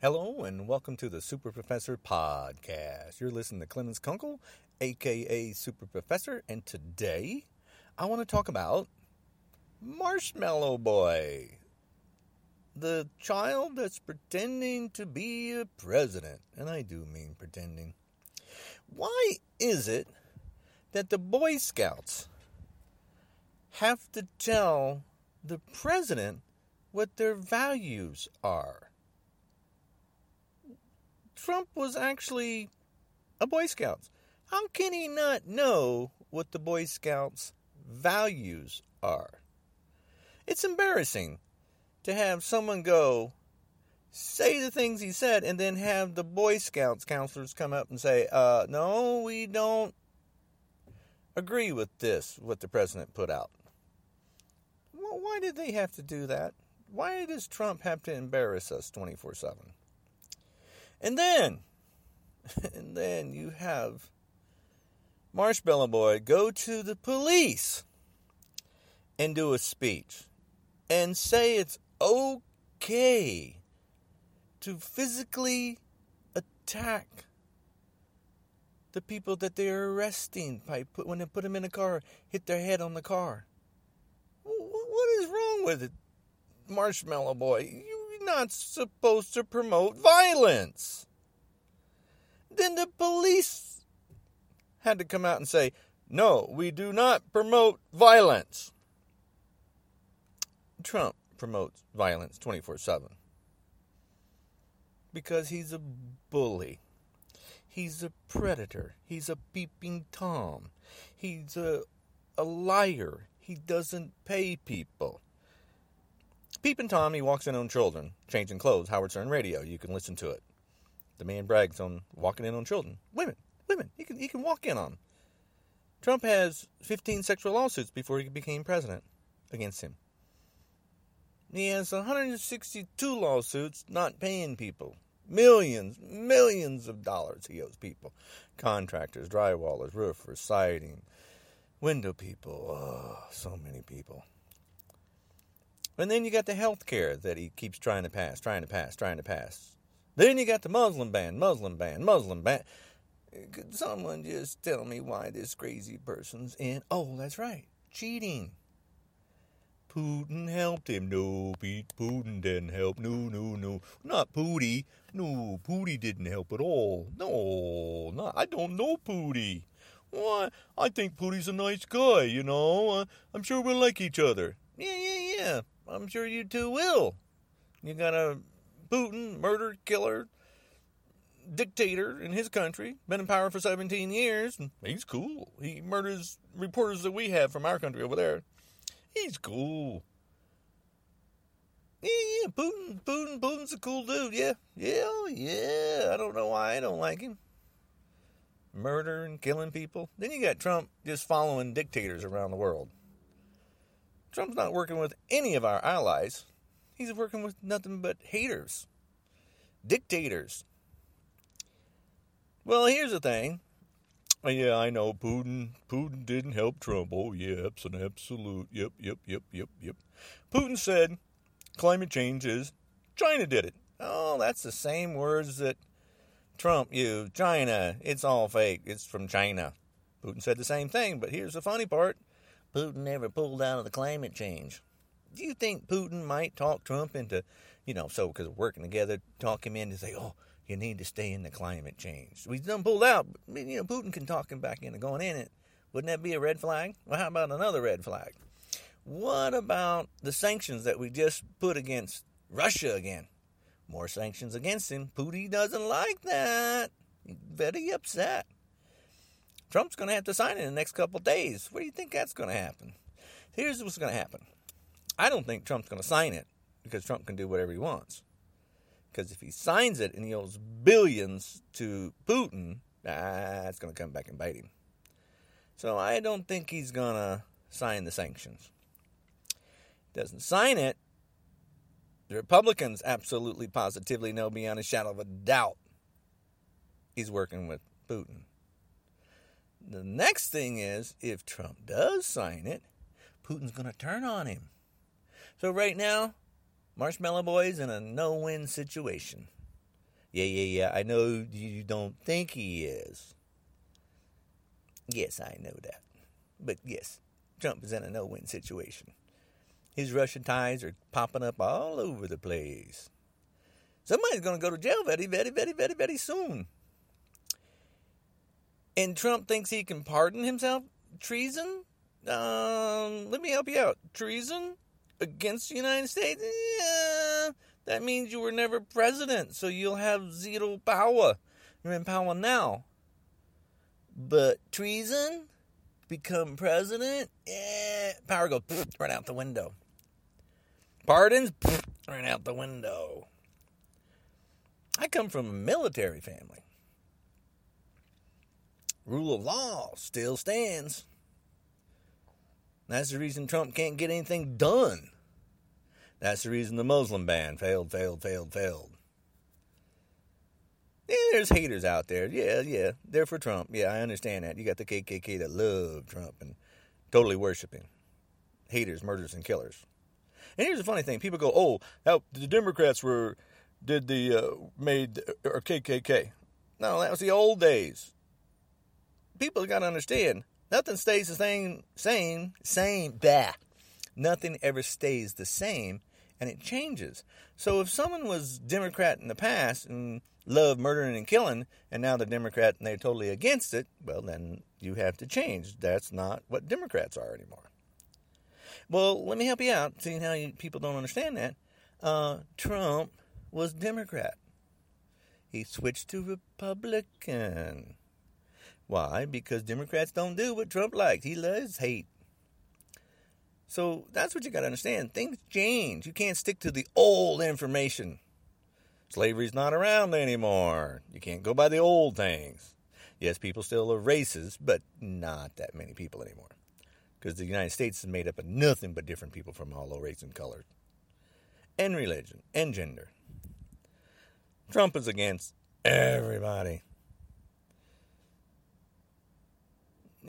Hello and welcome to the Super Professor Podcast. You're listening to Clemens Kunkel, aka Super Professor, and today I want to talk about Marshmallow Boy, the child that's pretending to be a president. And I do mean pretending. Why is it that the Boy Scouts have to tell the president what their values are? Trump was actually a Boy Scout. How can he not know what the Boy Scouts' values are? It's embarrassing to have someone go say the things he said and then have the Boy Scouts counselors come up and say, uh, no, we don't agree with this, what the president put out. Well, why did they have to do that? Why does Trump have to embarrass us 24 7? And then, and then you have Marshmallow Boy go to the police and do a speech and say it's okay to physically attack the people that they're arresting by put, when they put them in a car, hit their head on the car. What is wrong with it, Marshmallow Boy? You not supposed to promote violence. Then the police had to come out and say, no, we do not promote violence. Trump promotes violence 24 7 because he's a bully. He's a predator. He's a peeping Tom. He's a, a liar. He doesn't pay people. Peeping Tom, he walks in on children, changing clothes, Howard Stern radio. You can listen to it. The man brags on walking in on children. Women, women, he can, he can walk in on. Trump has 15 sexual lawsuits before he became president against him. He has 162 lawsuits not paying people. Millions, millions of dollars he owes people. Contractors, drywallers, roofers, siding, window people. Oh, so many people. And then you got the health care that he keeps trying to pass, trying to pass, trying to pass. Then you got the Muslim ban, Muslim ban, Muslim ban. Could someone just tell me why this crazy person's in? Oh, that's right, cheating. Putin helped him. No, Pete, Putin didn't help. No, no, no. Not Pooty. No, Pooty didn't help at all. No, not, I don't know Pooty. Why, I think Pooty's a nice guy, you know. Uh, I'm sure we'll like each other. Yeah, yeah, yeah. I'm sure you two will. You got a Putin, murder, killer, dictator in his country, been in power for 17 years, he's cool. He murders reporters that we have from our country over there. He's cool. Yeah, yeah, Putin, Putin, Putin's a cool dude. Yeah, yeah, yeah. I don't know why I don't like him. Murder and killing people. Then you got Trump just following dictators around the world. Trump's not working with any of our allies. He's working with nothing but haters, dictators. Well, here's the thing. Oh, yeah, I know Putin. Putin didn't help Trump. Oh, yeah, it's an absolute. Yep, yep, yep, yep, yep. Putin said climate change is China did it. Oh, that's the same words that Trump used. China. It's all fake. It's from China. Putin said the same thing, but here's the funny part. Putin ever pulled out of the climate change. Do you think Putin might talk Trump into, you know, so because working together, talk him in to say, oh, you need to stay in the climate change. We've done pulled out, but, you know, Putin can talk him back into going in it. Wouldn't that be a red flag? Well, how about another red flag? What about the sanctions that we just put against Russia again? More sanctions against him. Putin doesn't like that. Very upset. Trump's going to have to sign it in the next couple days. What do you think that's going to happen? Here's what's going to happen. I don't think Trump's going to sign it because Trump can do whatever he wants. Because if he signs it and he owes billions to Putin, it's going to come back and bite him. So I don't think he's going to sign the sanctions. Doesn't sign it. The Republicans absolutely positively know beyond a shadow of a doubt he's working with Putin. The next thing is, if Trump does sign it, Putin's going to turn on him. So right now, Marshmallow Boy's in a no-win situation. Yeah, yeah, yeah. I know you don't think he is. Yes, I know that. But yes, Trump is in a no win situation. His Russian ties are popping up all over the place. Somebody's going to go to jail very, very, very, very, very soon. And Trump thinks he can pardon himself treason? Um, let me help you out. Treason against the United States? Yeah, that means you were never president, so you'll have zero power. You're in power now. But treason? Become president? Yeah, power goes right out the window. Pardons? right out the window. I come from a military family. Rule of law still stands. That's the reason Trump can't get anything done. That's the reason the Muslim ban failed, failed, failed, failed. Yeah, there's haters out there. Yeah, yeah. They're for Trump. Yeah, I understand that. You got the KKK that love Trump and totally worship him. Haters, murderers, and killers. And here's the funny thing: people go, "Oh, how the Democrats were did the uh, made or KKK." No, that was the old days. People got to understand nothing stays the same. Same, same. Bah. Nothing ever stays the same, and it changes. So if someone was Democrat in the past and loved murdering and killing, and now they're Democrat and they're totally against it, well, then you have to change. That's not what Democrats are anymore. Well, let me help you out, seeing how you, people don't understand that. Uh, Trump was Democrat. He switched to Republican. Why? Because Democrats don't do what Trump likes. He loves hate. So that's what you got to understand. Things change. You can't stick to the old information. Slavery's not around anymore. You can't go by the old things. Yes, people still are racist, but not that many people anymore because the United States is made up of nothing but different people from all race and color, and religion, and gender. Trump is against everybody.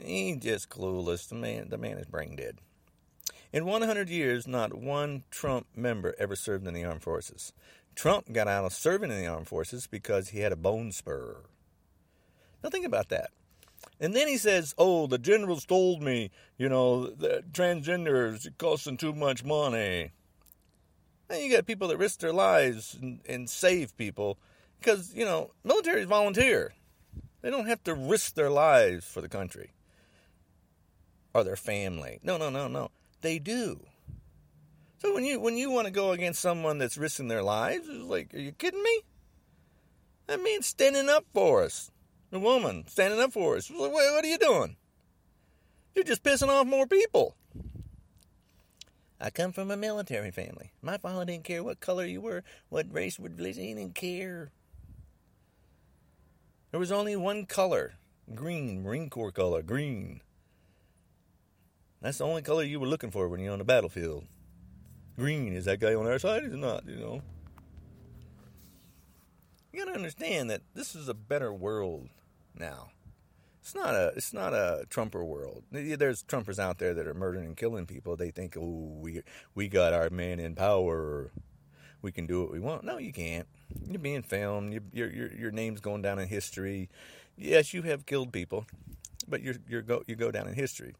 He's just clueless. The man, the man is brain dead. In 100 years, not one Trump member ever served in the armed forces. Trump got out of serving in the armed forces because he had a bone spur. Now think about that. And then he says, "Oh, the generals told me, you know, that transgenders costing too much money." And you got people that risk their lives and, and save people because you know military is volunteer. They don't have to risk their lives for the country or their family. No, no, no, no. They do. So when you when you want to go against someone that's risking their lives, it's like, are you kidding me? That means standing up for us. The woman standing up for us. What, what are you doing? You're just pissing off more people. I come from a military family. My father didn't care what color you were, what race, what religion. He didn't care. There was only one color green, Marine Corps color, green. That's the only color you were looking for when you're on the battlefield. Green. Is that guy on our side? Is not, you know. You gotta understand that this is a better world now. It's not a it's not a Trumper world. There's Trumpers out there that are murdering and killing people. They think, oh, we we got our man in power. We can do what we want. No, you can't. You're being filmed. Your your your, your name's going down in history. Yes, you have killed people, but you're you're go you go down in history.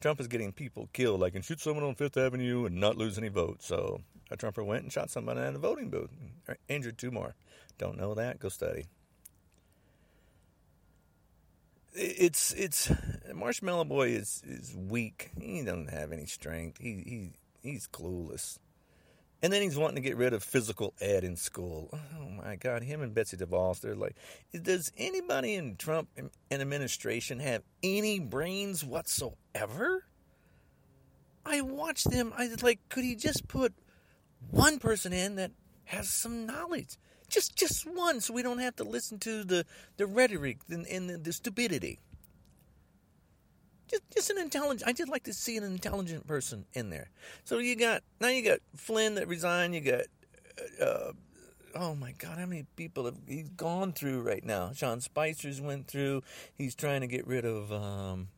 Trump is getting people killed. I can shoot someone on Fifth Avenue and not lose any votes. So a Trumper went and shot somebody in a voting booth, injured two more. Don't know that? Go study. it's it's Marshmallow Boy is is weak. He doesn't have any strength. He he he's clueless. And then he's wanting to get rid of physical ed in school. Oh my God, him and Betsy DeVos, they're like, does anybody in Trump and administration have any brains whatsoever? I watched them. I was like, could he just put one person in that has some knowledge? Just just one, so we don't have to listen to the, the rhetoric and, and the, the stupidity. Just, just an intelligent. I just like to see an intelligent person in there. So you got now you got Flynn that resigned. You got uh, uh, oh my God, how many people have he's gone through right now? Sean Spicer's went through. He's trying to get rid of. Um,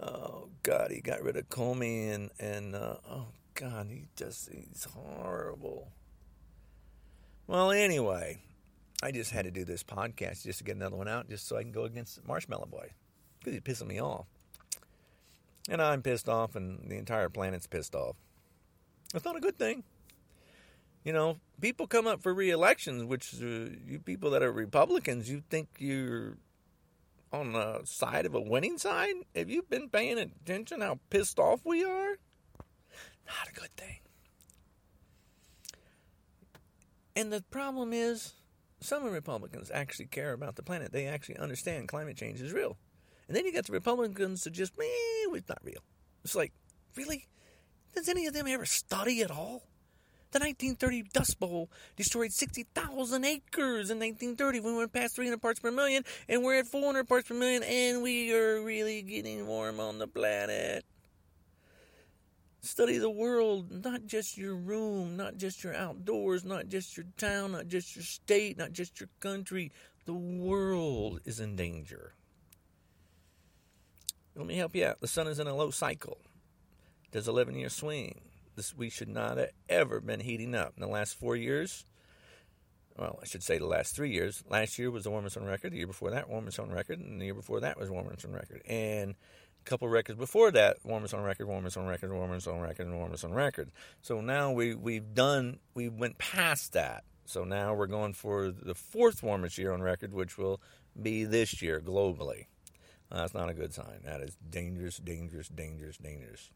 oh God, he got rid of Comey and and uh, oh God, he just he's horrible. Well, anyway, I just had to do this podcast just to get another one out, just so I can go against Marshmallow Boy he's pissing me off, and I'm pissed off, and the entire planet's pissed off. That's not a good thing. You know, people come up for re-elections, which uh, you people that are Republicans, you think you're on the side of a winning side? Have you been paying attention how pissed off we are? Not a good thing. And the problem is, some Republicans actually care about the planet. They actually understand climate change is real. And then you got the Republicans that just, eh, it's not real. It's like, really? Does any of them ever study at all? The 1930 Dust Bowl destroyed 60,000 acres in 1930. We went past 300 parts per million, and we're at 400 parts per million, and we are really getting warm on the planet. Study the world, not just your room, not just your outdoors, not just your town, not just your state, not just your country. The world is in danger. Let me help you out. The sun is in a low cycle. Does 11 year swing. This, we should not have ever been heating up. In the last four years, well, I should say the last three years. Last year was the warmest on record. The year before that, warmest on record, and the year before that was warmest on record. And a couple records before that, warmest on record, warmest on record, warmest on record, and warmest on record. So now we we've done we went past that. So now we're going for the fourth warmest year on record, which will be this year globally. That's not a good sign. That is dangerous, dangerous, dangerous, dangerous.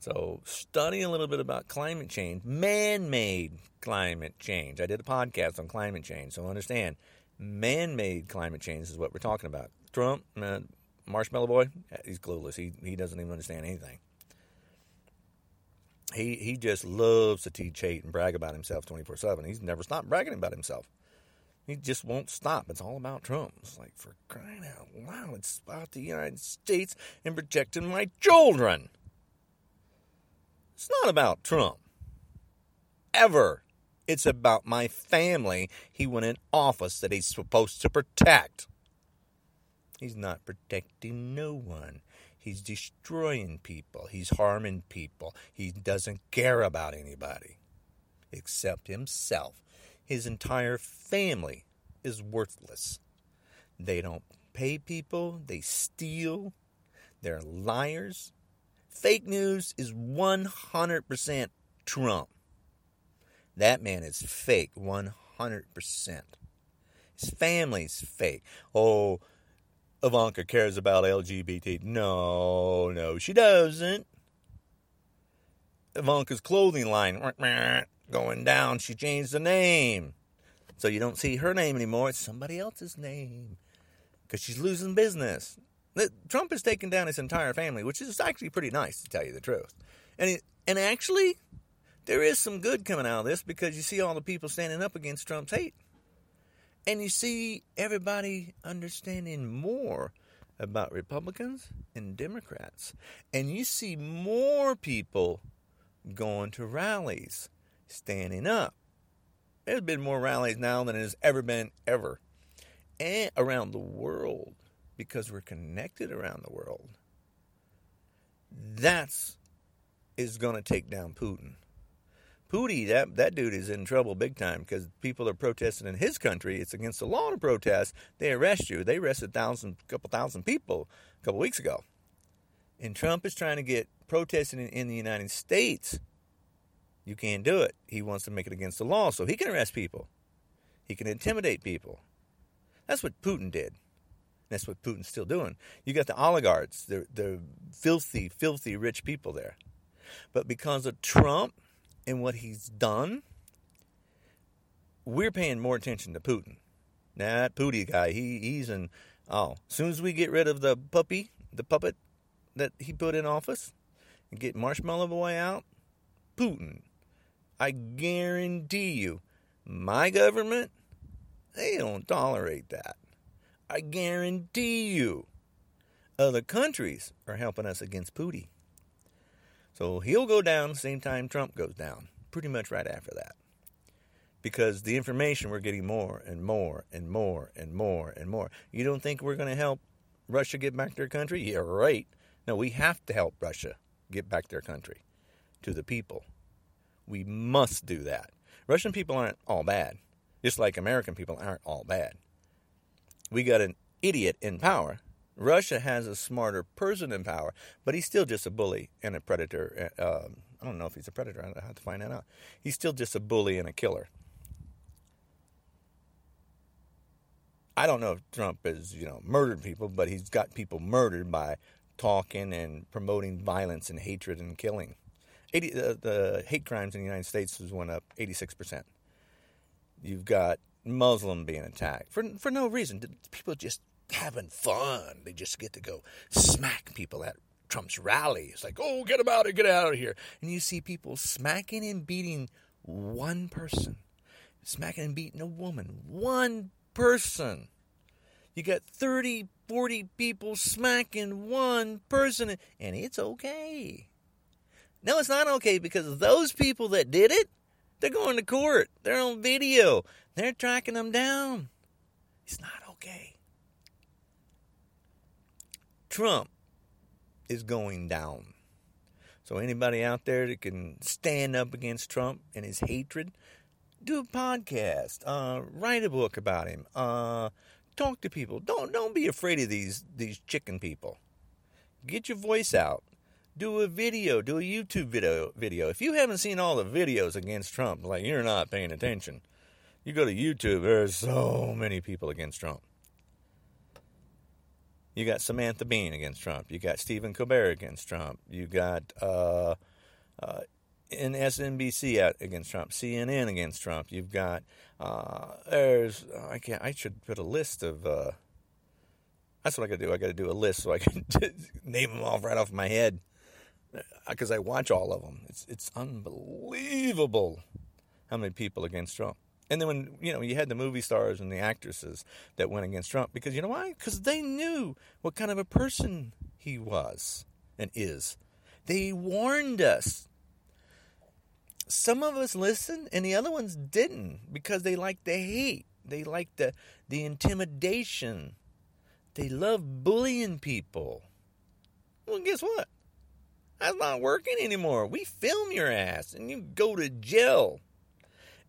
So, study a little bit about climate change, man made climate change. I did a podcast on climate change, so understand man made climate change is what we're talking about. Trump, uh, Marshmallow Boy, he's clueless. He, he doesn't even understand anything. He, he just loves to teach hate and brag about himself 24 7. He's never stopped bragging about himself. He just won't stop. It's all about Trump. It's like, for crying out loud, it's about the United States and protecting my children. It's not about Trump. Ever. It's about my family he went in office that he's supposed to protect. He's not protecting no one. He's destroying people. He's harming people. He doesn't care about anybody except himself. His entire family is worthless. They don't pay people, they steal, they're liars, Fake news is 100% Trump. That man is fake 100%. His family's fake. Oh, Ivanka cares about LGBT. No, no, she doesn't. Ivanka's clothing line going down. She changed the name. So you don't see her name anymore. It's somebody else's name because she's losing business. Trump has taken down his entire family, which is actually pretty nice to tell you the truth. And it, and actually, there is some good coming out of this because you see all the people standing up against Trump's hate, and you see everybody understanding more about Republicans and Democrats, and you see more people going to rallies, standing up. There's been more rallies now than there's ever been ever, and around the world because we're connected around the world. That's is going to take down Putin. Putin, that, that dude is in trouble big time because people are protesting in his country. It's against the law to protest. They arrest you. They arrested thousand, couple thousand people a couple weeks ago. And Trump is trying to get protesting in, in the United States. You can't do it. He wants to make it against the law so he can arrest people. He can intimidate people. That's what Putin did. That's what Putin's still doing. You got the oligarchs, the the filthy, filthy rich people there. But because of Trump and what he's done, we're paying more attention to Putin. That Putin guy, he he's in. Oh, as soon as we get rid of the puppy, the puppet that he put in office, and get Marshmallow Boy out, Putin, I guarantee you, my government, they don't tolerate that. I guarantee you, other countries are helping us against Putin. So he'll go down the same time Trump goes down, pretty much right after that. Because the information we're getting more and more and more and more and more. You don't think we're going to help Russia get back their country? Yeah, right. No, we have to help Russia get back their country to the people. We must do that. Russian people aren't all bad. Just like American people aren't all bad. We got an idiot in power. Russia has a smarter person in power, but he's still just a bully and a predator. Uh, I don't know if he's a predator. I have to find that out. He's still just a bully and a killer. I don't know if Trump has, you know, murdered people, but he's got people murdered by talking and promoting violence and hatred and killing. 80, uh, the hate crimes in the United States has went up 86%. You've got Muslim being attacked for for no reason. People just having fun. They just get to go smack people at Trump's rally. It's like, oh, get him out of get out of here. And you see people smacking and beating one person, smacking and beating a woman, one person. You got 30, 40 people smacking one person, and it's okay. No, it's not okay because those people that did it, they're going to court. They're on video. They're tracking them down. It's not okay. Trump is going down. So, anybody out there that can stand up against Trump and his hatred, do a podcast, uh, write a book about him, uh, talk to people. Don't don't be afraid of these these chicken people. Get your voice out. Do a video. Do a YouTube video. Video. If you haven't seen all the videos against Trump, like you're not paying attention. You go to YouTube. There's so many people against Trump. You got Samantha Bean against Trump. You got Stephen Colbert against Trump. You got uh, uh, MSNBC out against Trump, CNN against Trump. You've got uh, there's I can't I should put a list of. Uh, that's what I got to do. I got to do a list so I can name them off right off my head because uh, I watch all of them. It's it's unbelievable how many people against Trump. And then when you know you had the movie stars and the actresses that went against Trump because you know why? Because they knew what kind of a person he was and is. They warned us some of us listened and the other ones didn't because they like the hate. They like the the intimidation. They love bullying people. Well, guess what? That's not working anymore. We film your ass and you go to jail.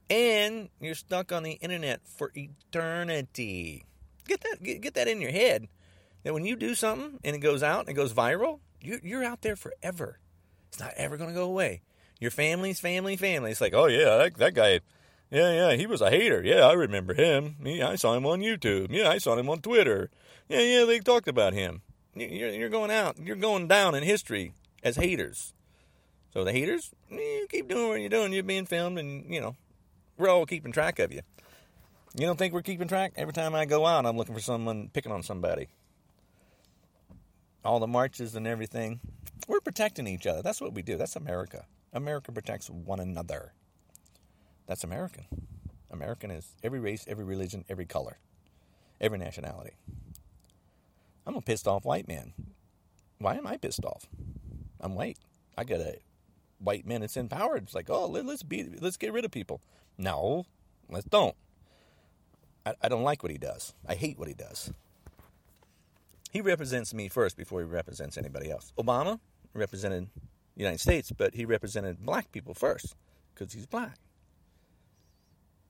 And you're stuck on the internet for eternity. Get that get, get that in your head. That when you do something and it goes out and it goes viral, you, you're out there forever. It's not ever going to go away. Your family's family, family. It's like, oh yeah, that, that guy, yeah, yeah, he was a hater. Yeah, I remember him. Yeah, I saw him on YouTube. Yeah, I saw him on Twitter. Yeah, yeah, they talked about him. You're, you're going out. You're going down in history as haters. So the haters, eh, you keep doing what you're doing. You're being filmed, and you know, we're all keeping track of you. You don't think we're keeping track? Every time I go out, I'm looking for someone picking on somebody. All the marches and everything. We're protecting each other. That's what we do. That's America. America protects one another. That's American. American is every race, every religion, every color, every nationality. I'm a pissed off white man. Why am I pissed off? I'm white. I got a white man that's in power. It's like, oh, let, us be, let's get rid of people. No, let's don't. I, I don't like what he does. I hate what he does. He represents me first before he represents anybody else. Obama represented the United States, but he represented black people first because he's black.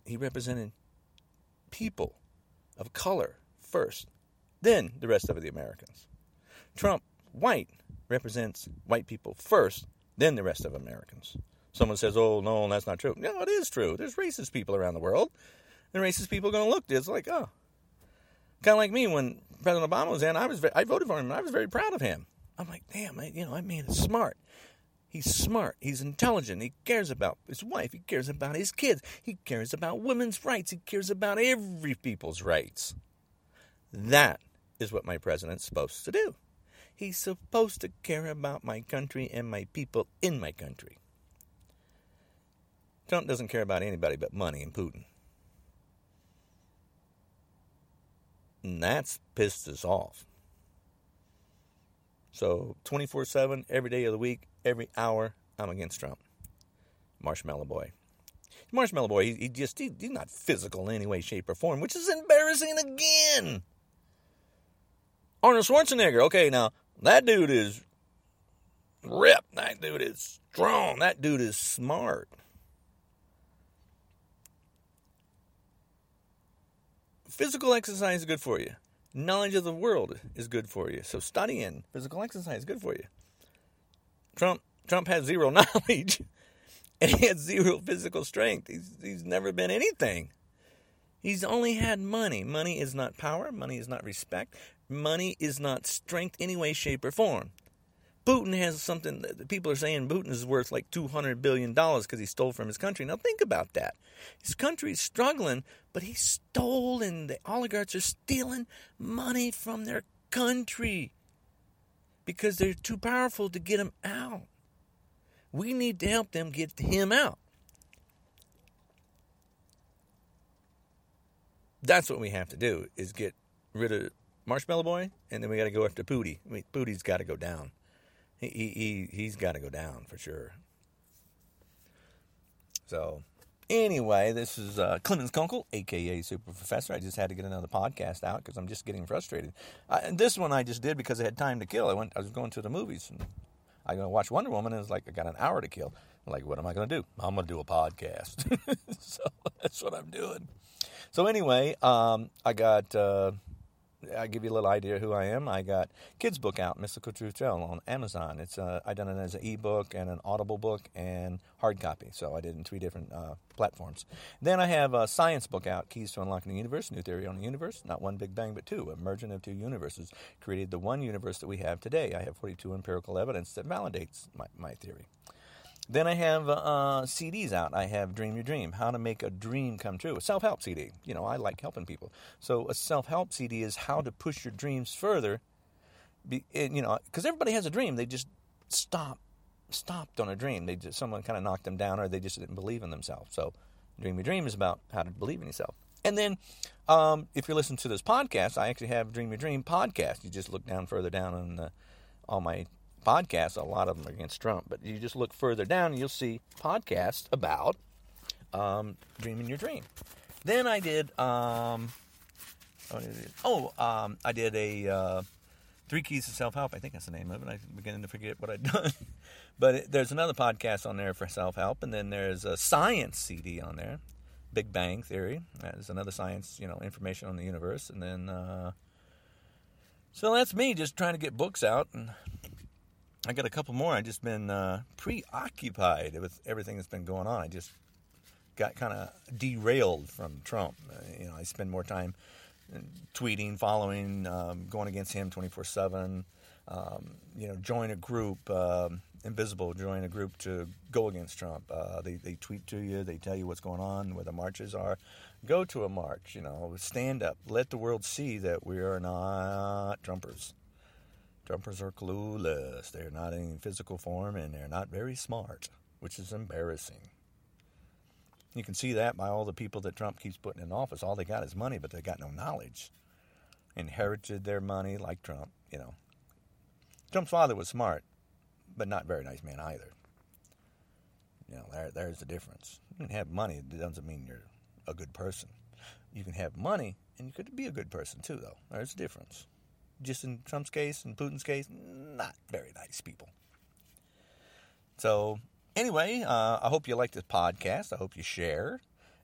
He represented people of color first, then the rest of the Americans. Trump, white, represents white people first, then the rest of Americans. Someone says, "Oh no, that's not true." No, it is true. There's racist people around the world, and racist people are going to look. It's like, oh, kind of like me when President Obama was in. I was I voted for him, and I was very proud of him. I'm like, damn, I, you know, that man is smart. He's smart. He's intelligent. He cares about his wife. He cares about his kids. He cares about women's rights. He cares about every people's rights. That is what my president's supposed to do. He's supposed to care about my country and my people in my country. Trump doesn't care about anybody but money and Putin. And that's pissed us off. So 24 7, every day of the week, every hour, I'm against Trump. Marshmallow Boy. Marshmallow Boy, he, he just, he, he's not physical in any way, shape, or form, which is embarrassing again. Arnold Schwarzenegger, okay, now, that dude is ripped. That dude is strong. That dude is smart. physical exercise is good for you. Knowledge of the world is good for you. So studying physical exercise is good for you. Trump Trump has zero knowledge and he has zero physical strength. He's he's never been anything. He's only had money. Money is not power. Money is not respect. Money is not strength any way, shape, or form. Putin has something that people are saying Putin is worth like $200 billion because he stole from his country. Now think about that. His country is struggling, but he stole and the oligarchs are stealing money from their country because they're too powerful to get him out. We need to help them get him out. That's what we have to do is get rid of Marshmallow Boy, and then we got to go after Pooty. I mean, Pooty's got to go down. He he he's got to go down for sure. So, anyway, this is uh, Clemens Kunkel, aka Super Professor. I just had to get another podcast out because I'm just getting frustrated. I, and this one I just did because I had time to kill. I went. I was going to the movies and I go watch Wonder Woman, and it's like I got an hour to kill. I'm like, what am I going to do? I'm going to do a podcast. so that's what I'm doing. So anyway, um, I got. Uh, I give you a little idea who I am. I got kids book out, Mystical Truth Tell, on Amazon. It's uh, I done it as an ebook and an Audible book and hard copy. So I did it in three different uh, platforms. Then I have a science book out, Keys to Unlocking the Universe, New Theory on the Universe. Not one Big Bang, but two. A merging of two universes created the one universe that we have today. I have 42 empirical evidence that validates my, my theory. Then I have uh, CDs out. I have Dream Your Dream, How to Make a Dream Come True, a self help CD. You know, I like helping people. So a self help CD is how to push your dreams further. Be, and, you know, because everybody has a dream. They just stop, stopped on a dream. They just, someone kind of knocked them down, or they just didn't believe in themselves. So, Dream Your Dream is about how to believe in yourself. And then, um, if you listen to this podcast, I actually have Dream Your Dream podcast. You just look down further down on the, all my podcasts. A lot of them are against Trump, but you just look further down and you'll see podcasts about um, dreaming your dream. Then I did, um, oh, um, I did a uh, Three Keys to Self Help. I think that's the name of it. I'm beginning to forget what I've done. but it, there's another podcast on there for self help, and then there's a science CD on there. Big Bang Theory. There's another science, you know, information on the universe, and then uh, so that's me just trying to get books out and I got a couple more. I've just been uh, preoccupied with everything that's been going on. I just got kind of derailed from Trump. Uh, you know, I spend more time uh, tweeting, following, um, going against him twenty four seven. Um, you know, join a group, um, Indivisible, join a group to go against Trump. Uh, they, they tweet to you, they tell you what's going on, where the marches are. Go to a march, you know, stand up, let the world see that we are not Trumpers. Trumpers are clueless. They're not in physical form and they're not very smart, which is embarrassing. You can see that by all the people that Trump keeps putting in office. All they got is money, but they got no knowledge. Inherited their money like Trump, you know. Trump's father was smart, but not very nice man either. You know, there, there's the difference. You can have money, it doesn't mean you're a good person. You can have money, and you could be a good person too, though. There's a difference just in Trump's case and Putin's case, not very nice people. So, anyway, uh, I hope you like this podcast. I hope you share.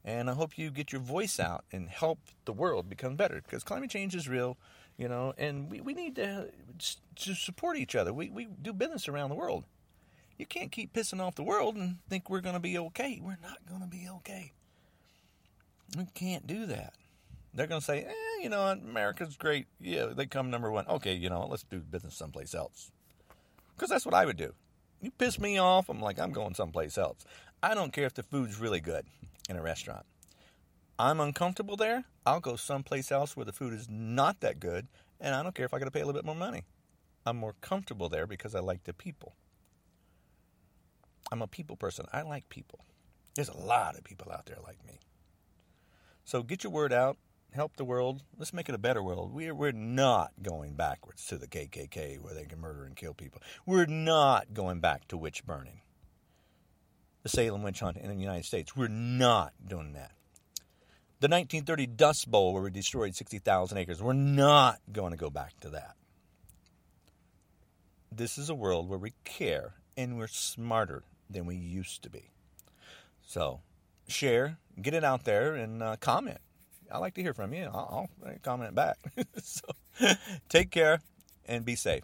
And I hope you get your voice out and help the world become better because climate change is real, you know, and we, we need to, to support each other. We, we do business around the world. You can't keep pissing off the world and think we're going to be okay. We're not going to be okay. We can't do that. They're going to say, eh, Eh, you know, America's great. Yeah, they come number one. Okay, you know, let's do business someplace else. Because that's what I would do. You piss me off, I'm like, I'm going someplace else. I don't care if the food's really good in a restaurant. I'm uncomfortable there, I'll go someplace else where the food is not that good, and I don't care if I got to pay a little bit more money. I'm more comfortable there because I like the people. I'm a people person. I like people. There's a lot of people out there like me. So get your word out help the world. Let's make it a better world. We're, we're not going backwards to the KKK where they can murder and kill people. We're not going back to witch burning. The Salem witch hunt in the United States. We're not doing that. The 1930 Dust Bowl where we destroyed 60,000 acres. We're not going to go back to that. This is a world where we care and we're smarter than we used to be. So, share, get it out there, and uh, comment I like to hear from you. I'll, I'll comment back. so take care and be safe.